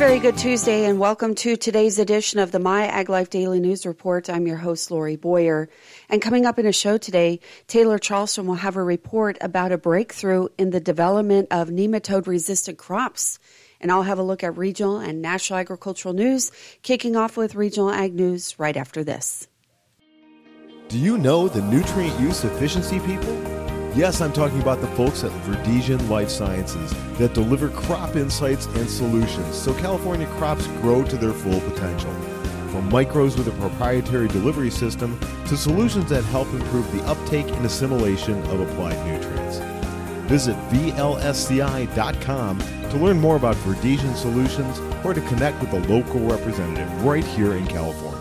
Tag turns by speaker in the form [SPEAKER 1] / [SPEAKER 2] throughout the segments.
[SPEAKER 1] very good Tuesday and welcome to today's edition of the My Ag Life Daily News Report. I'm your host, Lori Boyer. And coming up in a show today, Taylor Chalstrom will have a report about a breakthrough in the development of nematode resistant crops. And I'll have a look at regional and national agricultural news, kicking off with regional ag news right after this.
[SPEAKER 2] Do you know the nutrient use efficiency people? Yes, I'm talking about the folks at Verdesian Life Sciences that deliver crop insights and solutions so California crops grow to their full potential. From micros with a proprietary delivery system to solutions that help improve the uptake and assimilation of applied nutrients. Visit VLSCI.com to learn more about Verdesian solutions or to connect with a local representative right here in California.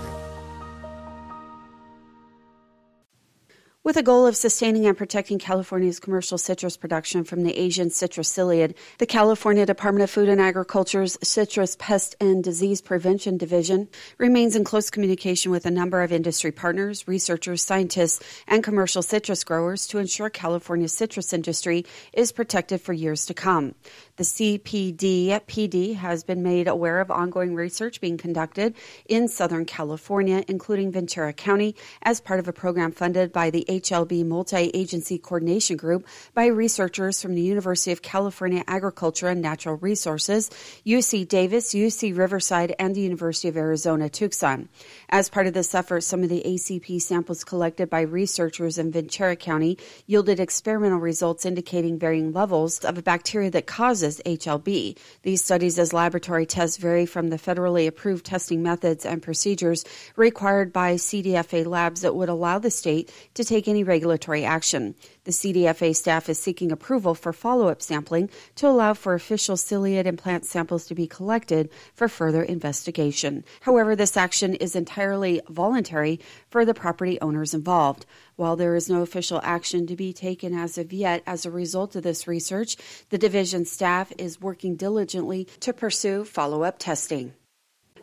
[SPEAKER 1] With a goal of sustaining and protecting California's commercial citrus production from the Asian citrus psyllid, the California Department of Food and Agriculture's Citrus Pest and Disease Prevention Division remains in close communication with a number of industry partners, researchers, scientists, and commercial citrus growers to ensure California's citrus industry is protected for years to come. The CPD PD has been made aware of ongoing research being conducted in Southern California, including Ventura County, as part of a program funded by the HLB Multi Agency Coordination Group by researchers from the University of California Agriculture and Natural Resources, UC Davis, UC Riverside, and the University of Arizona Tucson. As part of this effort, some of the ACP samples collected by researchers in Ventura County yielded experimental results indicating varying levels of a bacteria that causes HLB. These studies as laboratory tests vary from the federally approved testing methods and procedures required by CDFA labs that would allow the state to take any regulatory action. The CDFA staff is seeking approval for follow up sampling to allow for official psyllid and plant samples to be collected for further investigation. However, this action is entirely voluntary for the property owners involved. While there is no official action to be taken as of yet as a result of this research, the division staff is working diligently to pursue follow up testing.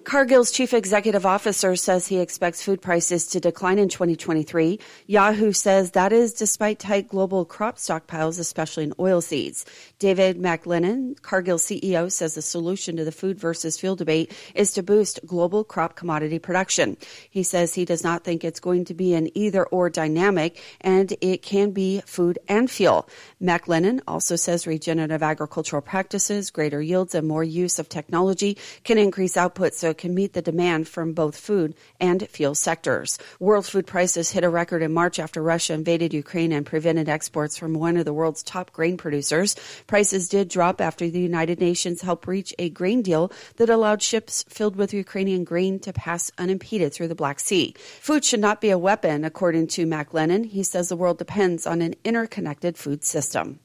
[SPEAKER 1] Cargill's chief executive officer says he expects food prices to decline in 2023. Yahoo says that is despite tight global crop stockpiles, especially in oilseeds. David MacLennan, Cargill CEO, says the solution to the food versus fuel debate is to boost global crop commodity production. He says he does not think it's going to be an either or dynamic and it can be food and fuel. MacLennan also says regenerative agricultural practices, greater yields, and more use of technology can increase output so can meet the demand from both food and fuel sectors. World food prices hit a record in March after Russia invaded Ukraine and prevented exports from one of the world's top grain producers. Prices did drop after the United Nations helped reach a grain deal that allowed ships filled with Ukrainian grain to pass unimpeded through the Black Sea. Food should not be a weapon, according to MacLennan. He says the world depends on an interconnected food system.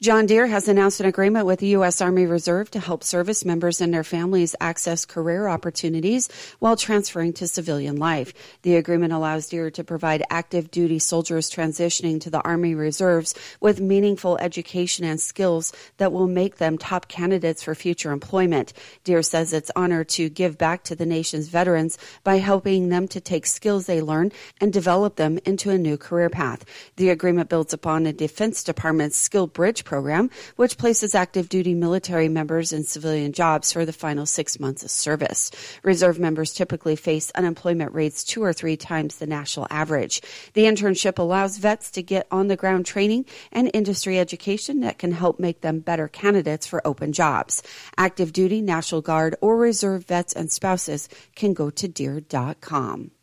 [SPEAKER 1] John Deere has announced an agreement with the U.S. Army Reserve to help service members and their families access career opportunities while transferring to civilian life. The agreement allows Deere to provide active duty soldiers transitioning to the Army Reserves with meaningful education and skills that will make them top candidates for future employment. Deere says it's honored to give back to the nation's veterans by helping them to take skills they learn and develop them into a new career path. The agreement builds upon the Defense Department's Skill Bridge program, which places active duty military members in civilian jobs for the final six months of service. Reserve members typically face unemployment rates two or three times the national average. The internship allows vets to get on the ground training and industry education that can help make them better candidates for open jobs. Active duty, National Guard, or Reserve vets and spouses can go to Deere.com.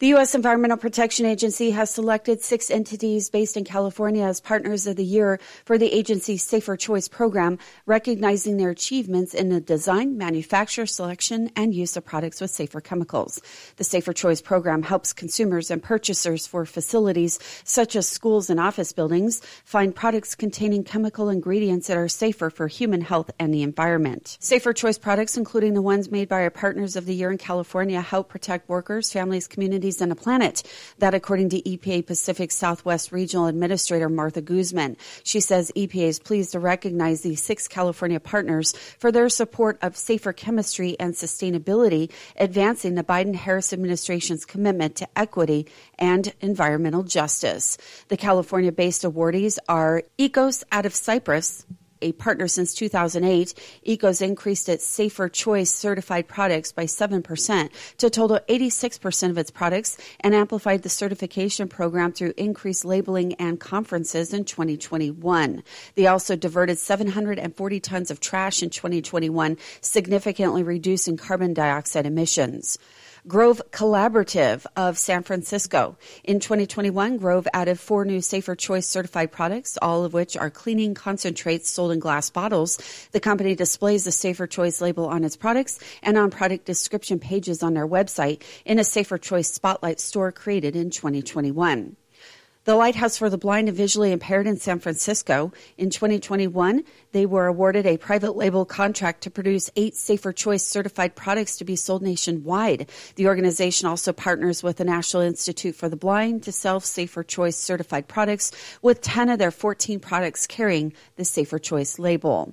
[SPEAKER 1] The U.S. Environmental Protection Agency has selected six entities based in California as partners of the year for the agency's Safer Choice program, recognizing their achievements in the design, manufacture, selection, and use of products with safer chemicals. The Safer Choice program helps consumers and purchasers for facilities such as schools and office buildings find products containing chemical ingredients that are safer for human health and the environment. Safer Choice products, including the ones made by our partners of the year in California, help protect workers, families, communities, communities and a planet. That according to EPA Pacific Southwest Regional Administrator Martha Guzman. She says EPA is pleased to recognize these six California partners for their support of safer chemistry and sustainability, advancing the Biden Harris administration's commitment to equity and environmental justice. The California based awardees are Ecos out of Cypress, a partner since 2008, Ecos increased its Safer Choice certified products by 7% to total 86% of its products and amplified the certification program through increased labeling and conferences in 2021. They also diverted 740 tons of trash in 2021, significantly reducing carbon dioxide emissions. Grove Collaborative of San Francisco. In 2021, Grove added four new Safer Choice certified products, all of which are cleaning concentrates sold in glass bottles. The company displays the Safer Choice label on its products and on product description pages on their website in a Safer Choice Spotlight store created in 2021. The Lighthouse for the Blind and Visually Impaired in San Francisco. In 2021, they were awarded a private label contract to produce eight Safer Choice certified products to be sold nationwide. The organization also partners with the National Institute for the Blind to sell Safer Choice certified products, with 10 of their 14 products carrying the Safer Choice label.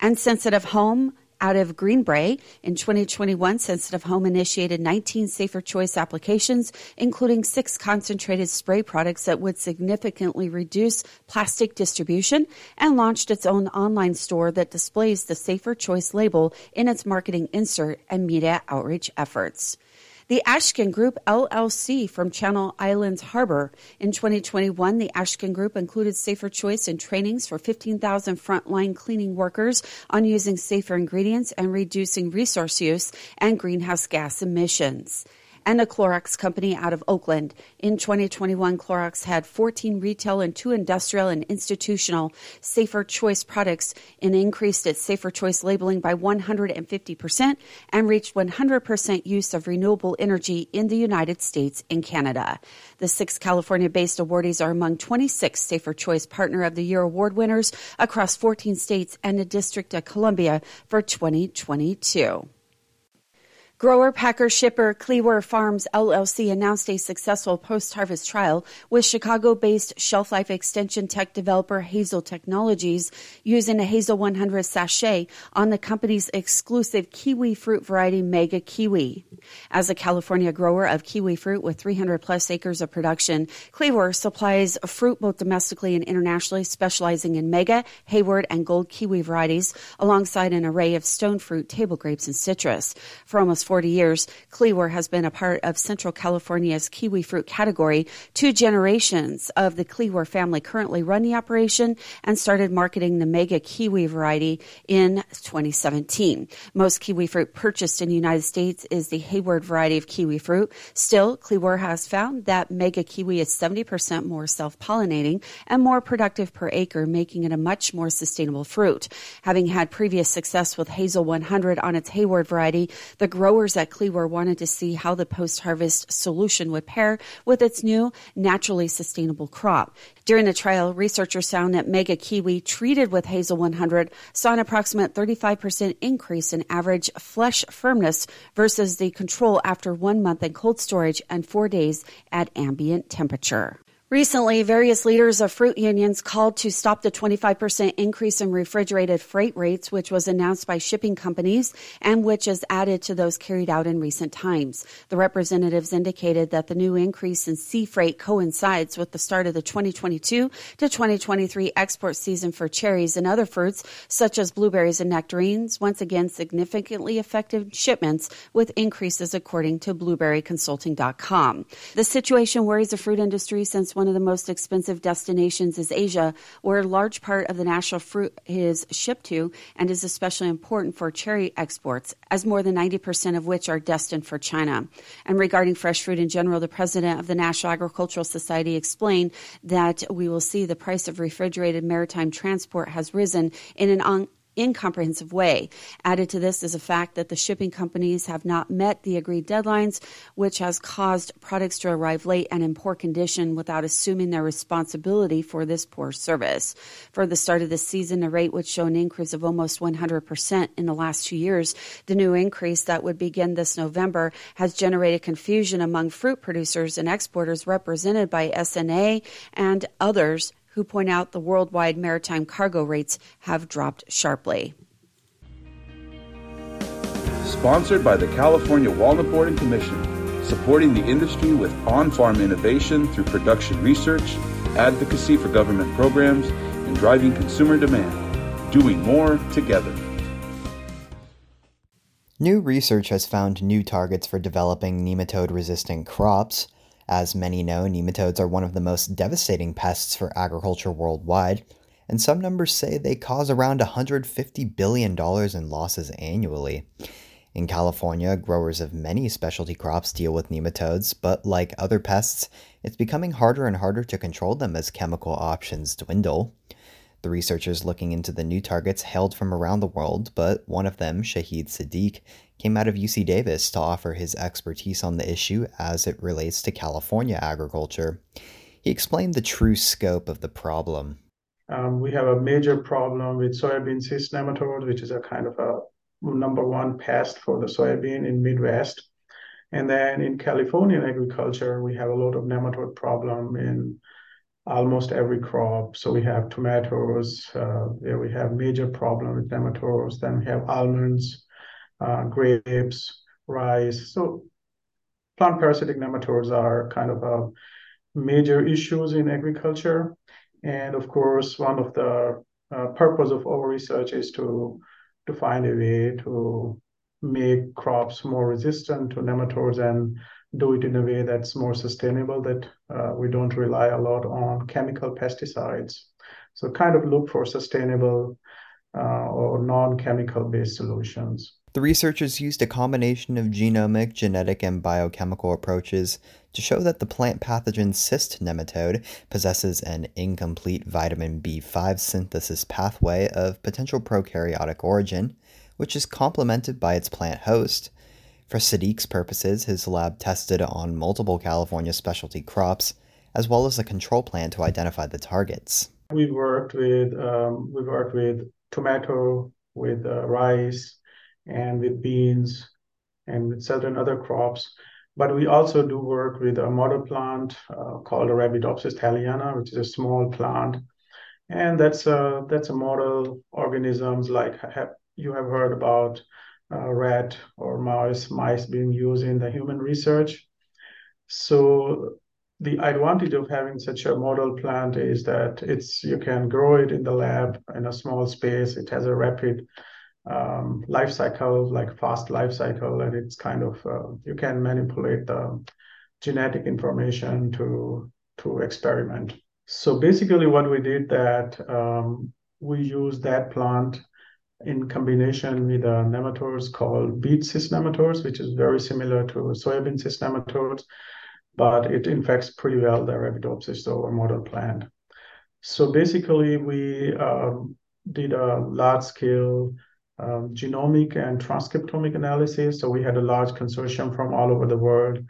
[SPEAKER 1] And Sensitive Home out of Greenbrae. In 2021, Sensitive Home initiated 19 Safer Choice applications, including six concentrated spray products that would significantly reduce plastic distribution, and launched its own online store that displays the Safer Choice label in its marketing insert and media outreach efforts. The Ashkin Group LLC from Channel Islands Harbor. In 2021, the Ashkin Group included Safer Choice in trainings for 15,000 frontline cleaning workers on using safer ingredients and reducing resource use and greenhouse gas emissions and a Clorox company out of Oakland. In 2021, Clorox had 14 retail and two industrial and institutional Safer Choice products and increased its Safer Choice labeling by 150% and reached 100% use of renewable energy in the United States and Canada. The six California based awardees are among 26 Safer Choice Partner of the Year award winners across 14 states and the District of Columbia for 2022. Grower Packer Shipper Cleaver Farms LLC announced a successful post-harvest trial with Chicago-based shelf life extension tech developer Hazel Technologies using a Hazel 100 sachet on the company's exclusive kiwi fruit variety Mega Kiwi. As a California grower of kiwi fruit with 300 plus acres of production, Cleaver supplies fruit both domestically and internationally, specializing in Mega, Hayward, and Gold kiwi varieties alongside an array of stone fruit, table grapes, and citrus. For almost 40 years, Cleaver has been a part of Central California's kiwi fruit category. Two generations of the Cleaver family currently run the operation and started marketing the Mega Kiwi variety in 2017. Most kiwi fruit purchased in the United States is the Hayward variety of kiwi fruit. Still, Cleaver has found that Mega Kiwi is 70% more self-pollinating and more productive per acre, making it a much more sustainable fruit. Having had previous success with Hazel 100 on its Hayward variety, the grower growers at Cleaver wanted to see how the post-harvest solution would pair with its new naturally sustainable crop. During the trial, researchers found that Mega Kiwi treated with Hazel 100 saw an approximate 35% increase in average flesh firmness versus the control after one month in cold storage and four days at ambient temperature. Recently, various leaders of fruit unions called to stop the 25% increase in refrigerated freight rates, which was announced by shipping companies and which is added to those carried out in recent times. The representatives indicated that the new increase in sea freight coincides with the start of the 2022 to 2023 export season for cherries and other fruits, such as blueberries and nectarines, once again significantly affected shipments with increases according to blueberryconsulting.com. The situation worries the fruit industry since one of the most expensive destinations is Asia, where a large part of the national fruit is shipped to and is especially important for cherry exports, as more than 90% of which are destined for China. And regarding fresh fruit in general, the president of the National Agricultural Society explained that we will see the price of refrigerated maritime transport has risen in an incomprehensive way. Added to this is the fact that the shipping companies have not met the agreed deadlines, which has caused products to arrive late and in poor condition without assuming their responsibility for this poor service. For the start of the season, the rate would show an increase of almost 100% in the last two years. The new increase that would begin this November has generated confusion among fruit producers and exporters represented by SNA and others who point out the worldwide maritime cargo rates have dropped sharply.
[SPEAKER 3] Sponsored by the California Walnut Board and Commission, supporting the industry with on farm innovation through production research, advocacy for government programs, and driving consumer demand. doing more together.
[SPEAKER 4] New research has found new targets for developing nematode resistant crops. As many know, nematodes are one of the most devastating pests for agriculture worldwide, and some numbers say they cause around $150 billion in losses annually. In California, growers of many specialty crops deal with nematodes, but like other pests, it's becoming harder and harder to control them as chemical options dwindle. The researchers looking into the new targets hailed from around the world, but one of them, Shahid Siddique, came out of UC Davis to offer his expertise on the issue as it relates to California agriculture. He explained the true scope of the problem.
[SPEAKER 5] Um, we have a major problem with soybean cyst nematode, which is a kind of a number one pest for the soybean in Midwest. And then in Californian agriculture, we have a lot of nematode problem in almost every crop. So we have tomatoes, uh, we have major problem with nematodes. Then we have almonds, uh, grapes, rice. So plant parasitic nematodes are kind of a major issues in agriculture. And of course, one of the uh, purpose of our research is to to find a way to make crops more resistant to nematodes and do it in a way that's more sustainable, that uh, we don't rely a lot on chemical pesticides. So kind of look for sustainable uh, or non-chemical based solutions.
[SPEAKER 4] The researchers used a combination of genomic, genetic, and biochemical approaches to show that the plant pathogen cyst nematode possesses an incomplete vitamin B5 synthesis pathway of potential prokaryotic origin, which is complemented by its plant host, for Siddique's purposes, his lab tested on multiple California specialty crops, as well as a control plan to identify the targets.
[SPEAKER 5] We worked with um, we worked with tomato, with uh, rice, and with beans, and with certain other crops. But we also do work with a model plant uh, called Arabidopsis thaliana, which is a small plant, and that's a that's a model organisms like have, you have heard about uh, rat or mouse mice being used in the human research. So the advantage of having such a model plant is that it's you can grow it in the lab in a small space. It has a rapid um, life cycle, like fast life cycle, and it's kind of uh, you can manipulate the genetic information to to experiment. So basically, what we did that um, we used that plant in combination with nematodes called beet cyst nematodes, which is very similar to soybean cyst nematodes, but it infects pretty well the Arabidopsis or model plant. So basically, we um, did a large scale um, genomic and transcriptomic analysis. So we had a large consortium from all over the world.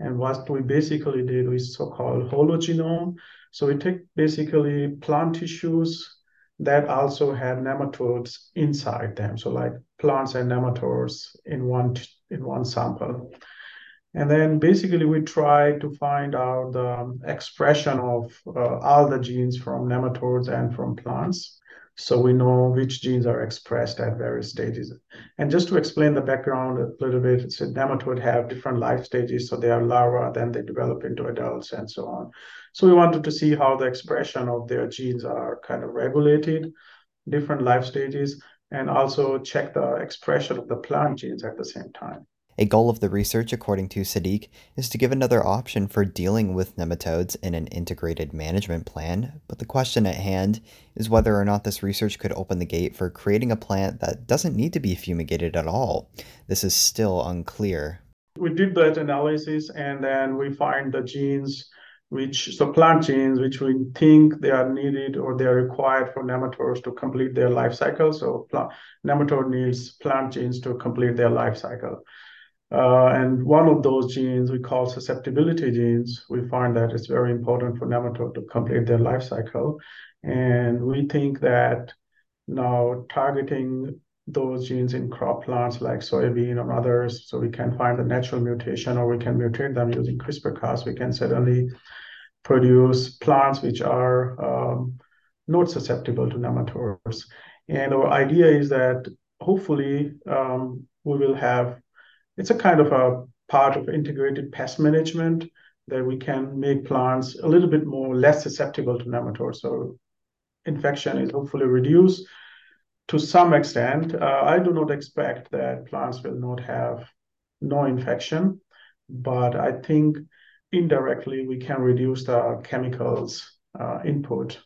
[SPEAKER 5] And what we basically did was so-called hologenome. So we take basically plant tissues that also have nematodes inside them. So like plants and nematodes in one in one sample. And then basically we try to find out the expression of uh, all the genes from nematodes and from plants. So we know which genes are expressed at various stages. And just to explain the background a little bit, so nematode have different life stages. So they are larvae, then they develop into adults and so on. So we wanted to see how the expression of their genes are kind of regulated, different life stages, and also check the expression of the plant genes at the same time.
[SPEAKER 4] A goal of the research, according to Siddique, is to give another option for dealing with nematodes in an integrated management plan, but the question at hand is whether or not this research could open the gate for creating a plant that doesn't need to be fumigated at all. This is still unclear.
[SPEAKER 5] We did that analysis and then we find the genes which so plant genes which we think they are needed or they are required for nematodes to complete their life cycle. So plant, nematode needs plant genes to complete their life cycle. Uh, and one of those genes we call susceptibility genes. We find that it's very important for nematode to complete their life cycle. And we think that now targeting those genes in crop plants like soybean or others, so we can find the natural mutation or we can mutate them using CRISPR-Cas, we can suddenly produce plants which are um, not susceptible to nematodes. And our idea is that hopefully um, we will have, it's a kind of a part of integrated pest management that we can make plants a little bit more less susceptible to nematodes. So infection is hopefully reduced to some extent, uh, I do not expect that plants will not have no infection, but I think indirectly we can reduce the chemicals uh, input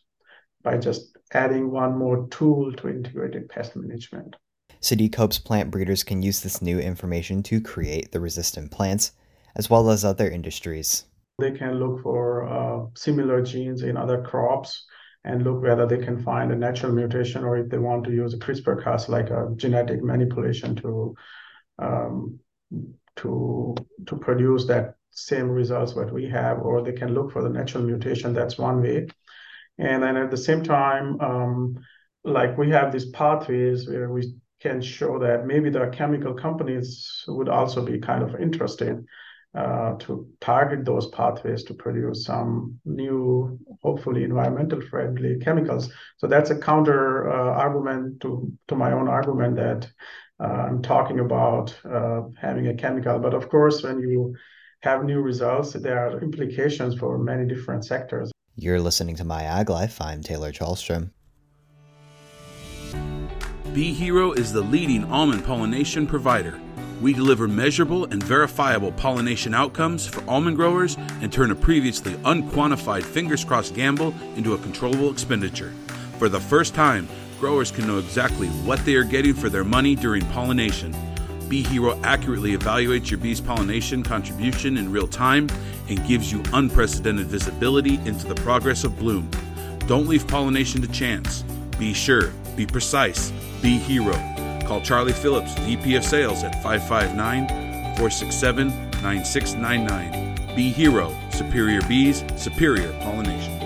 [SPEAKER 5] by just adding one more tool to integrated pest management.
[SPEAKER 4] Siddique hopes plant breeders can use this new information to create the resistant plants, as well as other industries.
[SPEAKER 5] They can look for uh, similar genes in other crops and look whether they can find a natural mutation or if they want to use a CRISPR Cas like a genetic manipulation to um, to to produce that same results what we have, or they can look for the natural mutation. That's one way. And then at the same time, um, like we have these pathways where we can show that maybe the chemical companies would also be kind of interested uh, to target those pathways to produce some new, hopefully environmental friendly chemicals. So that's a counter uh, argument to, to my own argument that uh, I'm talking about uh, having a chemical. But of course, when you have new results, there are implications for many different sectors.
[SPEAKER 4] You're listening to My Ag Life. I'm Taylor Chalstrom.
[SPEAKER 3] Bee Hero is the leading almond pollination provider. We deliver measurable and verifiable pollination outcomes for almond growers and turn a previously unquantified fingers crossed gamble into a controllable expenditure. For the first time, growers can know exactly what they are getting for their money during pollination. Bee Hero accurately evaluates your bee's pollination contribution in real time and gives you unprecedented visibility into the progress of bloom. Don't leave pollination to chance. Be sure, be precise, be hero. Call Charlie Phillips, VP of Sales at 559 467 9699. Bee Hero, superior bees, superior pollination.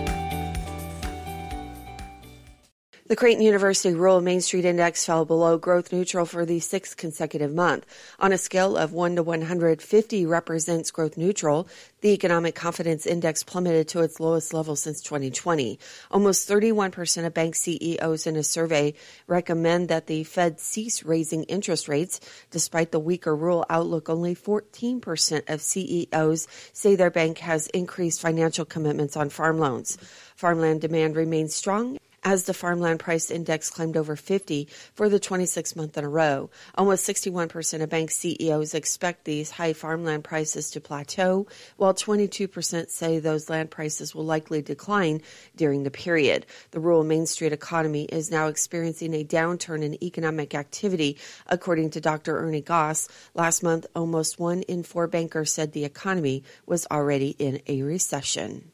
[SPEAKER 1] The Creighton University Rural Main Street Index fell below growth neutral for the sixth consecutive month. On a scale of 1 to 150 represents growth neutral, the Economic Confidence Index plummeted to its lowest level since 2020. Almost 31% of bank CEOs in a survey recommend that the Fed cease raising interest rates. Despite the weaker rural outlook, only 14% of CEOs say their bank has increased financial commitments on farm loans. Farmland demand remains strong as the farmland price index climbed over 50 for the 26th month in a row. Almost 61% of bank CEOs expect these high farmland prices to plateau, while 22% say those land prices will likely decline during the period. The rural Main Street economy is now experiencing a downturn in economic activity, according to Dr. Ernie Goss. Last month, almost one in four bankers said the economy was already in a recession.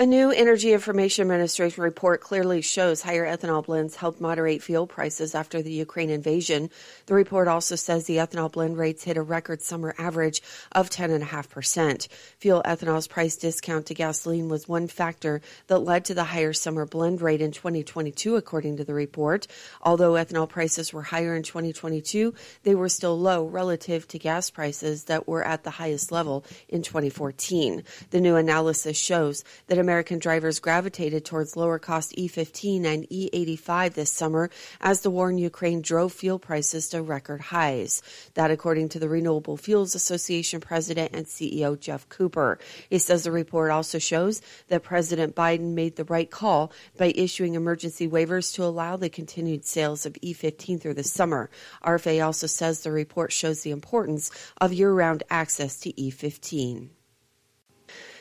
[SPEAKER 1] A new Energy Information Administration report clearly shows higher ethanol blends helped moderate fuel prices after the Ukraine invasion. The report also says the ethanol blend rates hit a record summer average of 10.5%. Fuel ethanol's price discount to gasoline was one factor that led to the higher summer blend rate in 2022, according to the report. Although ethanol prices were higher in 2022, they were still low relative to gas prices that were at the highest level in 2014. The new analysis shows that American drivers gravitated towards lower cost E15 and E85 this summer as the war in Ukraine drove fuel prices to record highs. That according to the Renewable Fuels Association president and CEO Geoff Cooper. He says the report also shows that President Biden made the right call by issuing emergency waivers to allow the continued sales of E15 through the summer. RFA also says the report shows the importance of year round access to E15.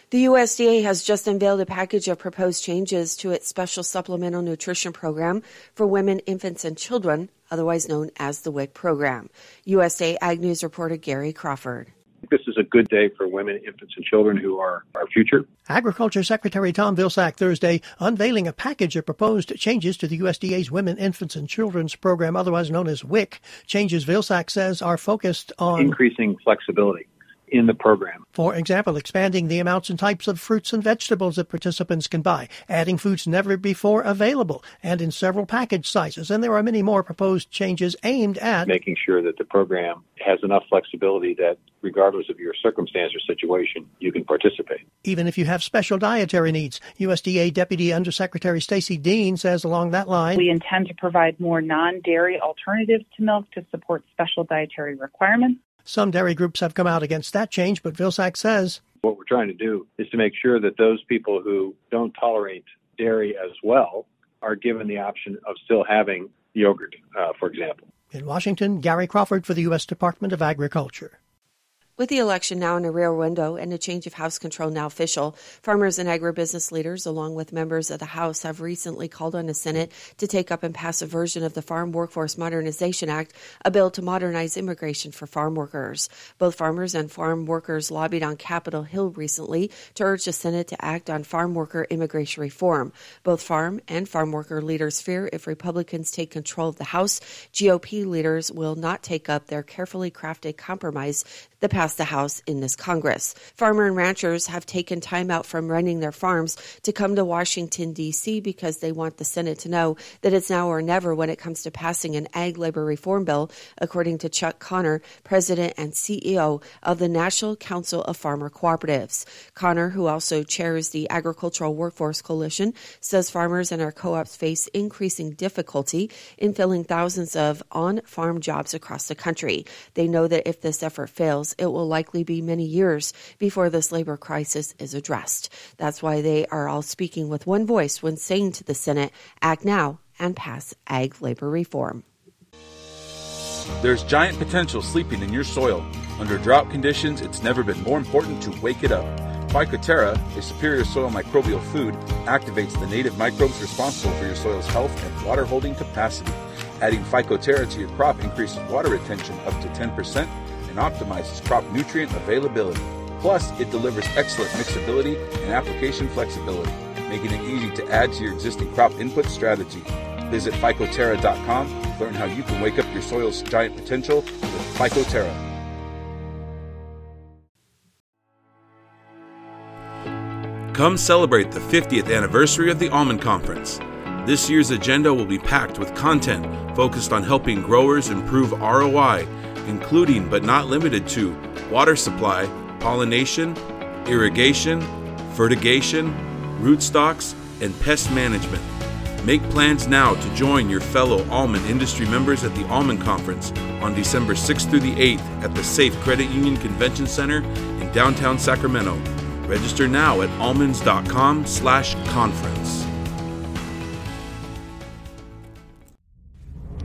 [SPEAKER 1] The USDA has just unveiled a package of proposed changes to its special supplemental nutrition program for women, infants, and children, otherwise known as the WIC program. USDA Ag News reporter Gary Crawford.
[SPEAKER 6] This is a good day for women, infants, and children who are our future.
[SPEAKER 7] Agriculture Secretary Tom Vilsack Thursday unveiling a package of proposed changes to the USDA's Women, Infants, and Children's program, otherwise known as WIC. Changes Vilsack says are focused on
[SPEAKER 6] increasing flexibility in the program.
[SPEAKER 7] For example, expanding the amounts and types of fruits and vegetables that participants can buy, adding foods never before available, and in several package sizes. And there are many more proposed changes aimed at
[SPEAKER 6] making sure that the program has enough flexibility that regardless of your circumstance or situation, you can participate.
[SPEAKER 7] Even if you have special dietary needs. USDA Deputy Undersecretary Stacy Dean says along that line,
[SPEAKER 8] We intend to provide more non-dairy alternatives to milk to support special dietary requirements.
[SPEAKER 7] Some dairy groups have come out against that change, but Vilsack says
[SPEAKER 6] what we're trying to do is to make sure that those people who don't tolerate dairy as well are given the option of still having yogurt, uh, for example.
[SPEAKER 7] In Washington, Gary Crawford for the U.S. Department of Agriculture.
[SPEAKER 1] With the election now in a rear window and a change of House control now official, farmers and agribusiness leaders, along with members of the House, have recently called on the Senate to take up and pass a version of the Farm Workforce Modernization Act, a bill to modernize immigration for farm workers. Both farmers and farm workers lobbied on Capitol Hill recently to urge the Senate to act on farm worker immigration reform. Both farm and farm worker leaders fear if Republicans take control of the House, GOP leaders will not take up their carefully crafted compromise that the House in this Congress. Farmer and ranchers have taken time out from running their farms to come to Washington, D.C. because they want the Senate to know that it's now or never when it comes to passing an ag labor reform bill, according to Chuck Conner, president and CEO of the National Council of Farmer Cooperatives. Conner, who also chairs the Agricultural Workforce Coalition, says farmers and our co-ops face increasing difficulty in filling thousands of on-farm jobs across the country. They know that if this effort fails, it will likely be many years before this labor crisis is addressed. That's why they are all speaking with one voice when saying to the Senate, act now and pass ag labor reform.
[SPEAKER 3] There's giant potential sleeping in your soil. Under drought conditions, it's never been more important to wake it up. Phycoterra, a superior soil microbial food, activates the native microbes responsible for your soil's health and water holding capacity. Adding Phycoterra to your crop increases water retention up to 10% and optimizes crop nutrient availability. Plus, it delivers excellent mixability and application flexibility, making it easy to add to your existing crop input strategy. Visit Phycoterra.com to learn how you can wake up your soil's giant potential with Phycoterra. Come celebrate the 50th anniversary of the Almond Conference. This year's agenda will be packed with content focused on helping growers improve ROI including but not limited to water supply, pollination, irrigation, fertigation, rootstocks, and pest management. Make plans now to join your fellow almond industry members at the Almond Conference on December 6th through the 8th at the Safe Credit Union Convention Center in downtown Sacramento. Register now at almonds.com/conference.